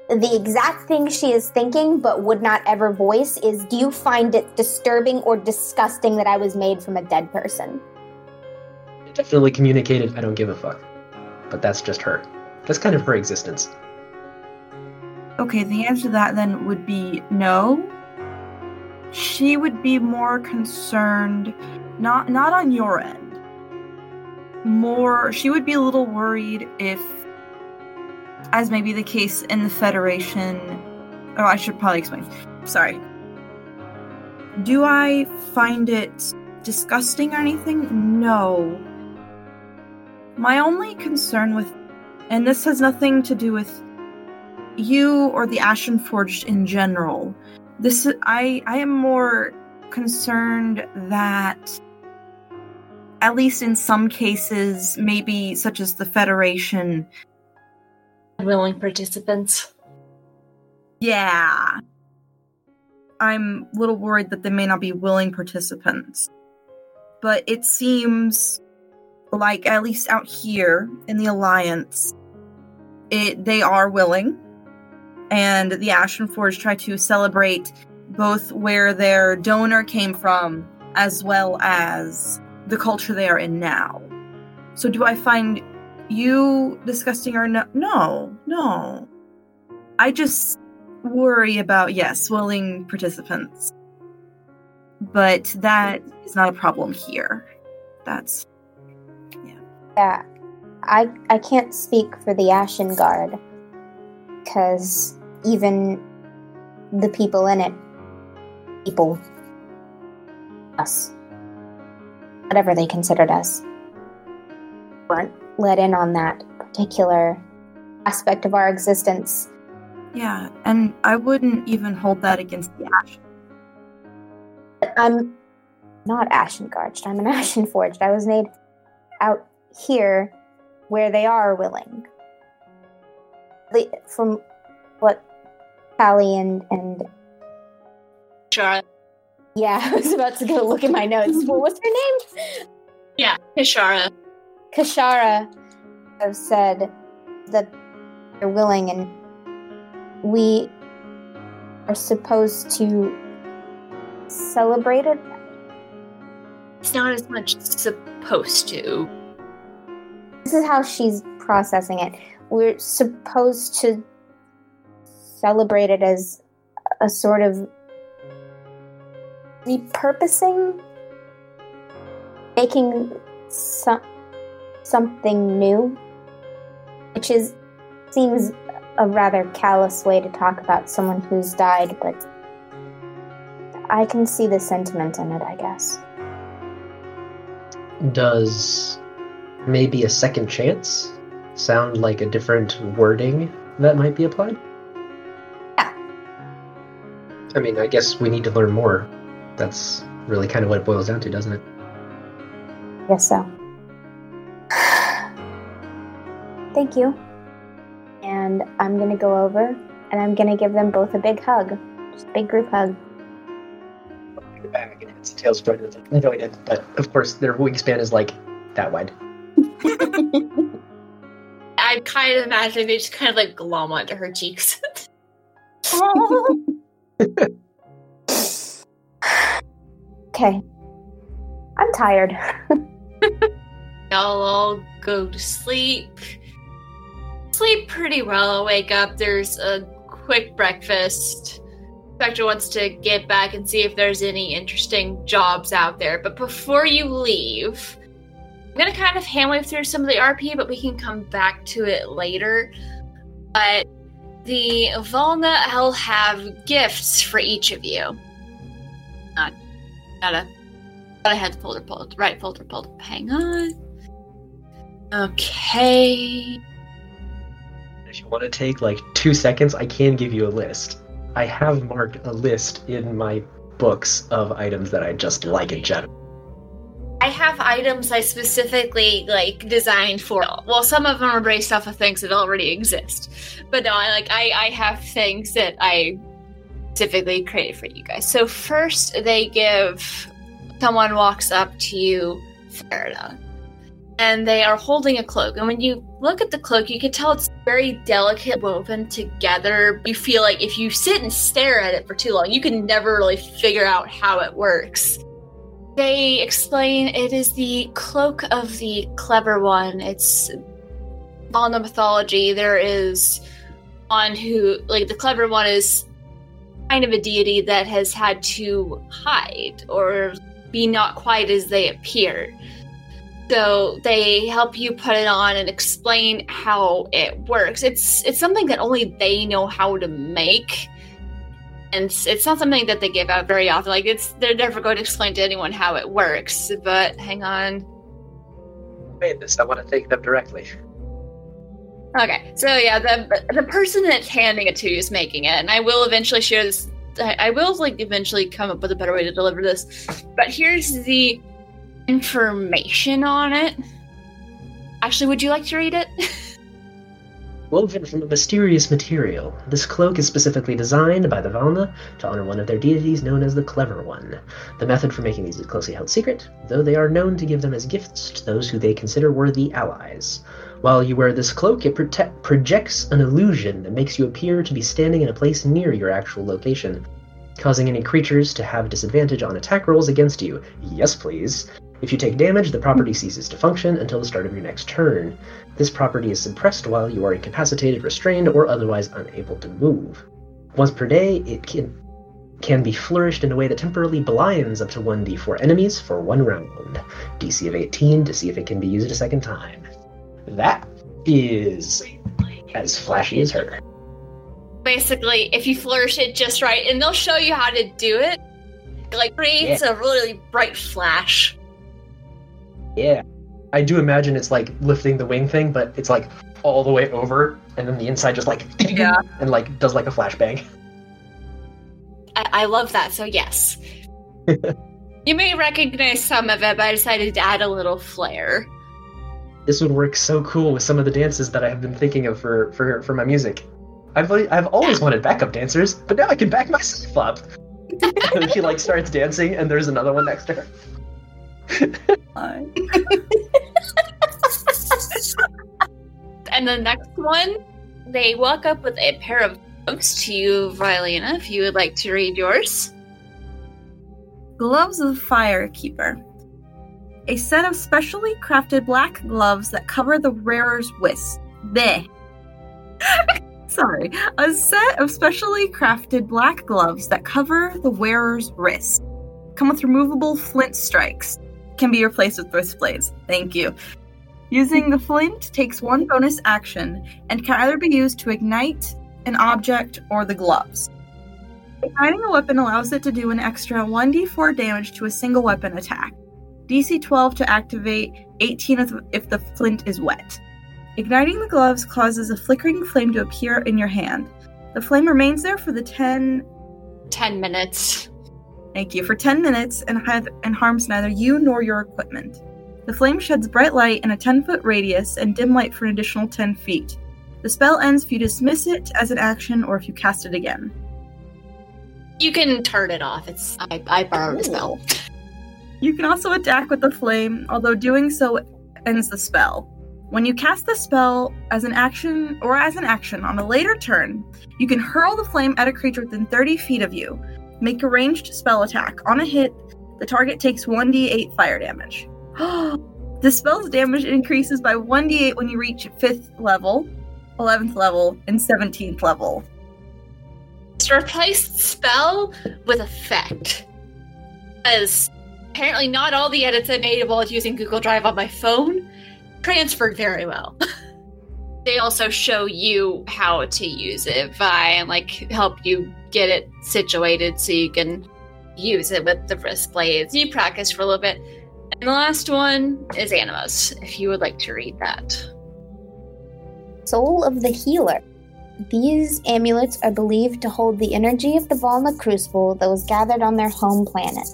The exact thing she is thinking but would not ever voice is Do you find it disturbing or disgusting that I was made from a dead person? It definitely communicated, I don't give a fuck. But that's just her. That's kind of her existence. Okay, the answer to that then would be no. She would be more concerned not not on your end. More she would be a little worried if as may be the case in the Federation oh I should probably explain. Sorry. Do I find it disgusting or anything? No. My only concern with and this has nothing to do with you or the Ashen Forged in general. This I I am more concerned that at least in some cases, maybe such as the Federation, Willing participants. yeah. I'm a little worried that they may not be willing participants. But it seems like at least out here in the Alliance, it they are willing. And the Ashen Forge try to celebrate both where their donor came from as well as the culture they are in now. So do I find you disgusting or no? No, no. I just worry about, yes, willing participants. But that is not a problem here. That's Yeah, Yeah. I I can't speak for the Ashen Guard because even the people in it, people, us, whatever they considered us, weren't let in on that particular aspect of our existence. Yeah, and I wouldn't even hold that against the Ash. I'm not ashen garged, I'm an ashen forged. I was made out here where they are willing. The, from what Callie and, and Kishara. yeah, I was about to go look at my notes. What was her name? Yeah, Kishara. Kashara have said that they're willing and we are supposed to celebrate it. It's not as much supposed to. This is how she's processing it. We're supposed to celebrate it as a sort of repurposing, making some something new, which is seems a rather callous way to talk about someone who's died, but I can see the sentiment in it, I guess. Does maybe a second chance sound like a different wording that might be applied? Yeah. I mean, I guess we need to learn more. That's really kind of what it boils down to, doesn't it? Yes, so. Thank you. And I'm gonna go over and I'm gonna give them both a big hug. Just a big group hug. Bag and its tail's joined jointed, but of course their wingspan is like that wide. I kind of imagine they just kind of like glom onto her cheeks. okay. I'm tired. Y'all all go to sleep. Sleep pretty well. Wake up. There's a quick breakfast. Spectre wants to get back and see if there's any interesting jobs out there. But before you leave, I'm gonna kind of handwave through some of the RP, but we can come back to it later. But the Volna will have gifts for each of you. Not, not a. I had the folder pulled. Right folder pulled. Hang on. Okay. Want to take like two seconds, I can give you a list. I have marked a list in my books of items that I just like in general. I have items I specifically like designed for. Well, some of them are based off of things that already exist, but no, I like I I have things that I specifically created for you guys. So first, they give someone walks up to you, Farida, and they are holding a cloak. And when you look at the cloak, you can tell it's very delicate, woven together. You feel like if you sit and stare at it for too long, you can never really figure out how it works. They explain it is the cloak of the clever one. It's on the mythology. There is one who, like, the clever one is kind of a deity that has had to hide or be not quite as they appear. So they help you put it on and explain how it works. It's it's something that only they know how to make. And it's, it's not something that they give out very often. Like it's they're never going to explain to anyone how it works. But hang on. Made this. I want to thank them directly. Okay, so yeah, the the person that's handing it to you is making it, and I will eventually share this. I, I will like eventually come up with a better way to deliver this, but here's the information on it. Actually, would you like to read it? Woven from a mysterious material, this cloak is specifically designed by the Valna to honor one of their deities known as the Clever One. The method for making these is closely held secret, though they are known to give them as gifts to those who they consider worthy allies. While you wear this cloak, it prote- projects an illusion that makes you appear to be standing in a place near your actual location, causing any creatures to have disadvantage on attack rolls against you. Yes, please. If you take damage, the property ceases to function until the start of your next turn. This property is suppressed while you are incapacitated, restrained, or otherwise unable to move. Once per day, it can can be flourished in a way that temporarily blinds up to 1d4 enemies for one round. DC of 18 to see if it can be used a second time. That is as flashy as her. Basically, if you flourish it just right, and they'll show you how to do it. like creates a really bright flash. Yeah. I do imagine it's like lifting the wing thing, but it's like all the way over, and then the inside just like Yeah. and like does like a flashbang. I, I love that. So yes, you may recognize some of it, but I decided to add a little flair. This would work so cool with some of the dances that I have been thinking of for for, for my music. I've I've always wanted backup dancers, but now I can back myself up. and she like starts dancing, and there's another one next to her. And the next one, they walk up with a pair of gloves to you, Vilena, if you would like to read yours. Gloves of the Firekeeper. A set of specially crafted black gloves that cover the wearer's wrist. Bleh. Sorry. A set of specially crafted black gloves that cover the wearer's wrist. Come with removable flint strikes. Can be replaced with wrist blades. Thank you. Using the flint takes one bonus action and can either be used to ignite an object or the gloves. Igniting a weapon allows it to do an extra 1d4 damage to a single weapon attack. DC 12 to activate, 18 if- if the flint is wet. Igniting the gloves causes a flickering flame to appear in your hand. The flame remains there for the 10 10 minutes. You for 10 minutes and, have, and harms neither you nor your equipment. The flame sheds bright light in a 10 foot radius and dim light for an additional 10 feet. The spell ends if you dismiss it as an action or if you cast it again. You can turn it off. It's I, I borrowed a spell. You can also attack with the flame, although doing so ends the spell. When you cast the spell as an action or as an action on a later turn, you can hurl the flame at a creature within 30 feet of you. Make a ranged spell attack. On a hit, the target takes 1d8 fire damage. the spell's damage increases by 1d8 when you reach 5th level, 11th level, and 17th level. It's replaced spell with effect. As apparently not all the edits I made while using Google Drive on my phone transferred very well. they also show you how to use it by and like help you get it situated so you can use it with the wrist blades. You practice for a little bit. And the last one is Anima's, if you would like to read that. Soul of the Healer. These amulets are believed to hold the energy of the Valna Crucible that was gathered on their home planet.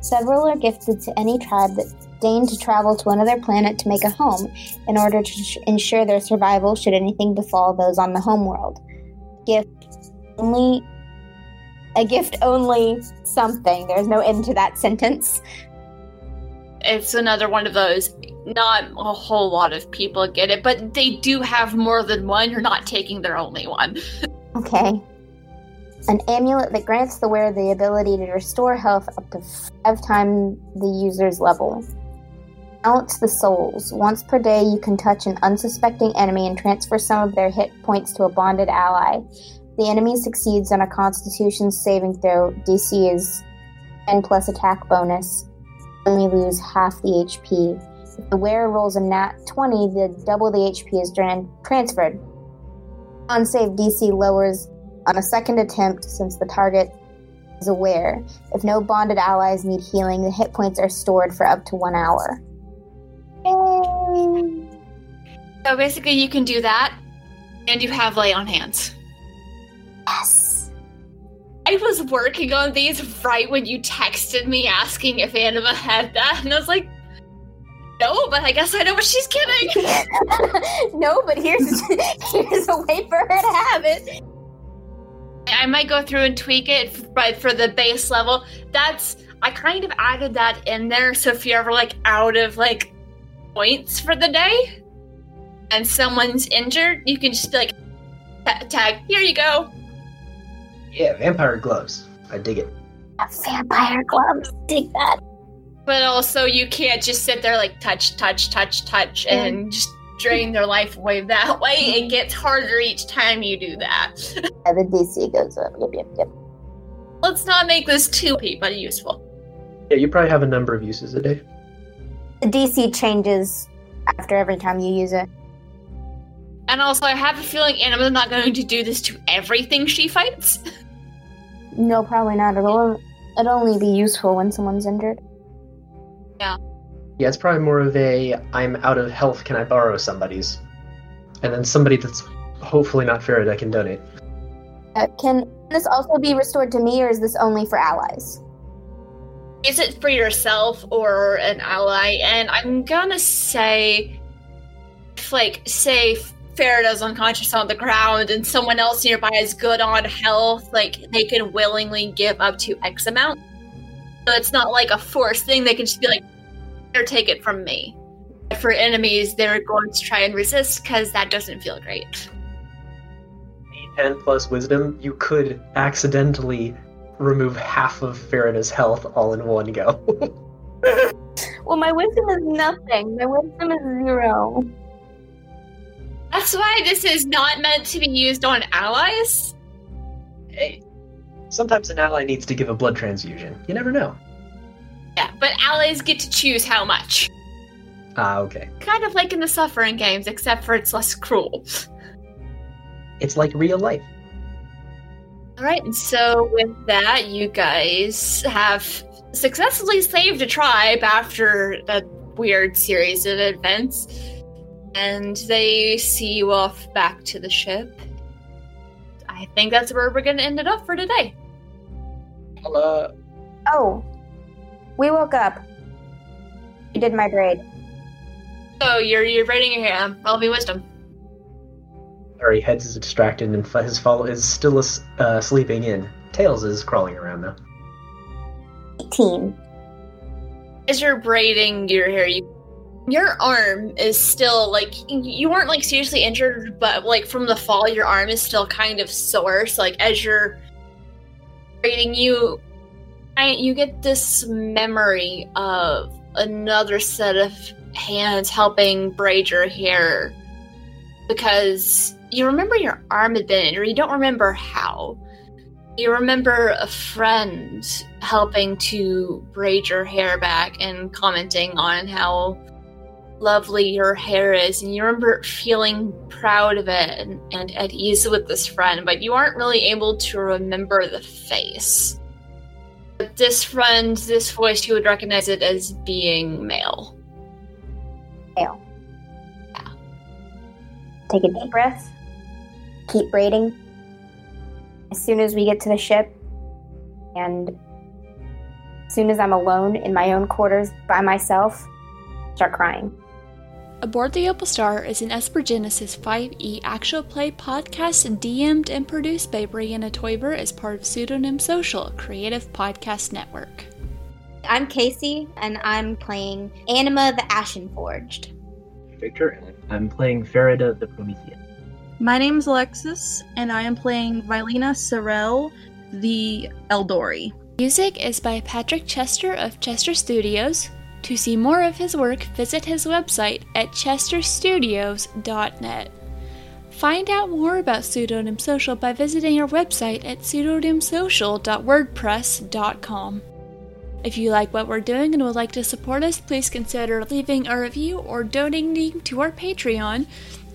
Several are gifted to any tribe that deign to travel to another planet to make a home in order to sh- ensure their survival should anything befall those on the homeworld. Gift only. A gift only something. There's no end to that sentence. it's another one of those not a whole lot of people get it but they do have more than one you're not taking their only one Okay. An amulet that grants the wearer the ability to restore health up to five times the user's level. Balance the souls. Once per day, you can touch an unsuspecting enemy and transfer some of their hit points to a bonded ally. The enemy succeeds on a Constitution saving throw. DC is 10 plus attack bonus. Only lose half the HP. If the wearer rolls a nat 20, the double the HP is tran- transferred. Unsave DC lowers on a second attempt since the target is aware. If no bonded allies need healing, the hit points are stored for up to one hour. Yay! so basically you can do that and you have lay on hands Yes. i was working on these right when you texted me asking if anima had that and i was like no but i guess i know what she's getting no, but here's here's a way for her to have it. i might go through and tweak it but for the base level that's i kind of added that in there so if you're ever like out of like points for the day and someone's injured you can just be like tag here you go Yeah, vampire gloves. I dig it. Vampire gloves. Dig that. but also you can't just sit there like touch touch touch touch and mm. just drain their life away that way it gets harder each time you do that Yeah, the DC goes up. Yep, yep, yep. let's not make this too but useful Yeah, you probably have a number of uses a day. The DC changes after every time you use it. and also i have a feeling anima's not going to do this to everything she fights No, probably not at all. It'd only be useful when someone's injured. Yeah, Yeah, it's probably more of a I'm out of health, can I borrow somebody's? And then somebody that's hopefully not Farida can donate. Uh, can this also be restored to me, or is this only for allies? Is it for yourself or an ally? And I'm gonna say, if, like, say Farida's unconscious on the ground and someone else nearby is good on health, like, they can willingly give up to X amount. So it's not like a forced thing. They can just be like, or take it from me. For enemies, they're going to try and resist because that doesn't feel great. 10 plus wisdom, you could accidentally remove half of Farida's health all in one go. Well, my wisdom is nothing. My wisdom is zero. That's why this is not meant to be used on allies. hey, sometimes an ally needs to give a blood transfusion. You never know. Yeah, but allies get to choose how much. Ah, okay. Kind of like in the suffering games, except for it's less cruel. It's like real life. All right, and so with that, you guys have successfully saved a tribe after that weird series of events, and they see you off back to the ship. I think that's where we're going to end it up for today. I'll, uh, Oh, we woke up. You did my braid. So you're you're rating your hair. I'll be wisdom. Sorry, Heads is distracted and f- his follow is still uh, sleeping in. Tails is crawling around though. 18. As you're braiding your hair, you your arm is still like you weren't like seriously injured, but like from the fall, your arm is still kind of sore. So like as you're braiding, you I, you get this memory of another set of hands helping braid your hair because you remember your arm had been injured. You don't remember how. You remember a friend helping to braid your hair back and commenting on how lovely your hair is, and you remember feeling proud of it and, and at ease with this friend, but you aren't really able to remember the face. But this friend, this voice, you would recognize it as being male. Male. Yeah. Take a deep breath. Keep braiding. As soon as we get to the ship, and as soon as I'm alone in my own quarters by myself, start crying. Aboard the Opal Star is an Esper Genesis 5e actual play podcast DM'd and produced by Brianna Toiber as part of Pseudonym Social, a creative podcast network. I'm Casey, and I'm playing Anima the Ashen Forged. Victor, and I'm playing Farida the Promethean. My name's Alexis, and I am playing Vilena Sorel, the Eldori. Music is by Patrick Chester of Chester Studios. To see more of his work, visit his website at chesterstudios.net. Find out more about Pseudonym Social by visiting our website at pseudonymsocial.wordpress.com. If you like what we're doing and would like to support us, please consider leaving a review or donating to our Patreon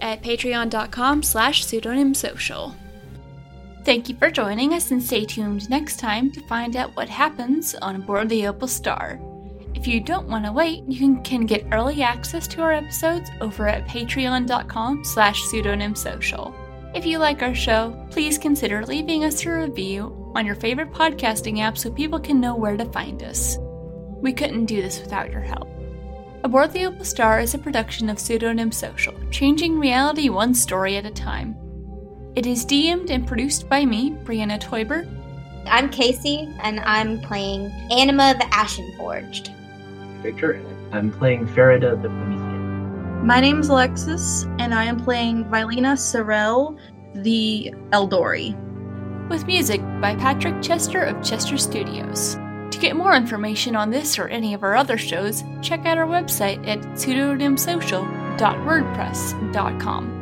at patreon.com slash pseudonymsocial. Thank you for joining us and stay tuned next time to find out what happens on board the Opal Star. If you don't want to wait, you can, get early access to our episodes over at patreon.com slash pseudonymsocial. If you like our show, please consider leaving us a review on your favorite podcasting app so people can know where to find us. We couldn't do this without your help. Aboard the Opal Star is a production of Pseudonym Social, changing reality one story at a time. It is DM'd and produced by me, Brianna Toiber. I'm Casey, and I'm playing Anima the Ashen Forged. Victor, and I'm playing Farida the Promethean. My name's Alexis, and I am playing Vilena Sorel, the Eldori. with music by Patrick Chester of Chester Studios. To get more information on this or any of our other shows, check out our website at pseudonymsocial.wordpress.com.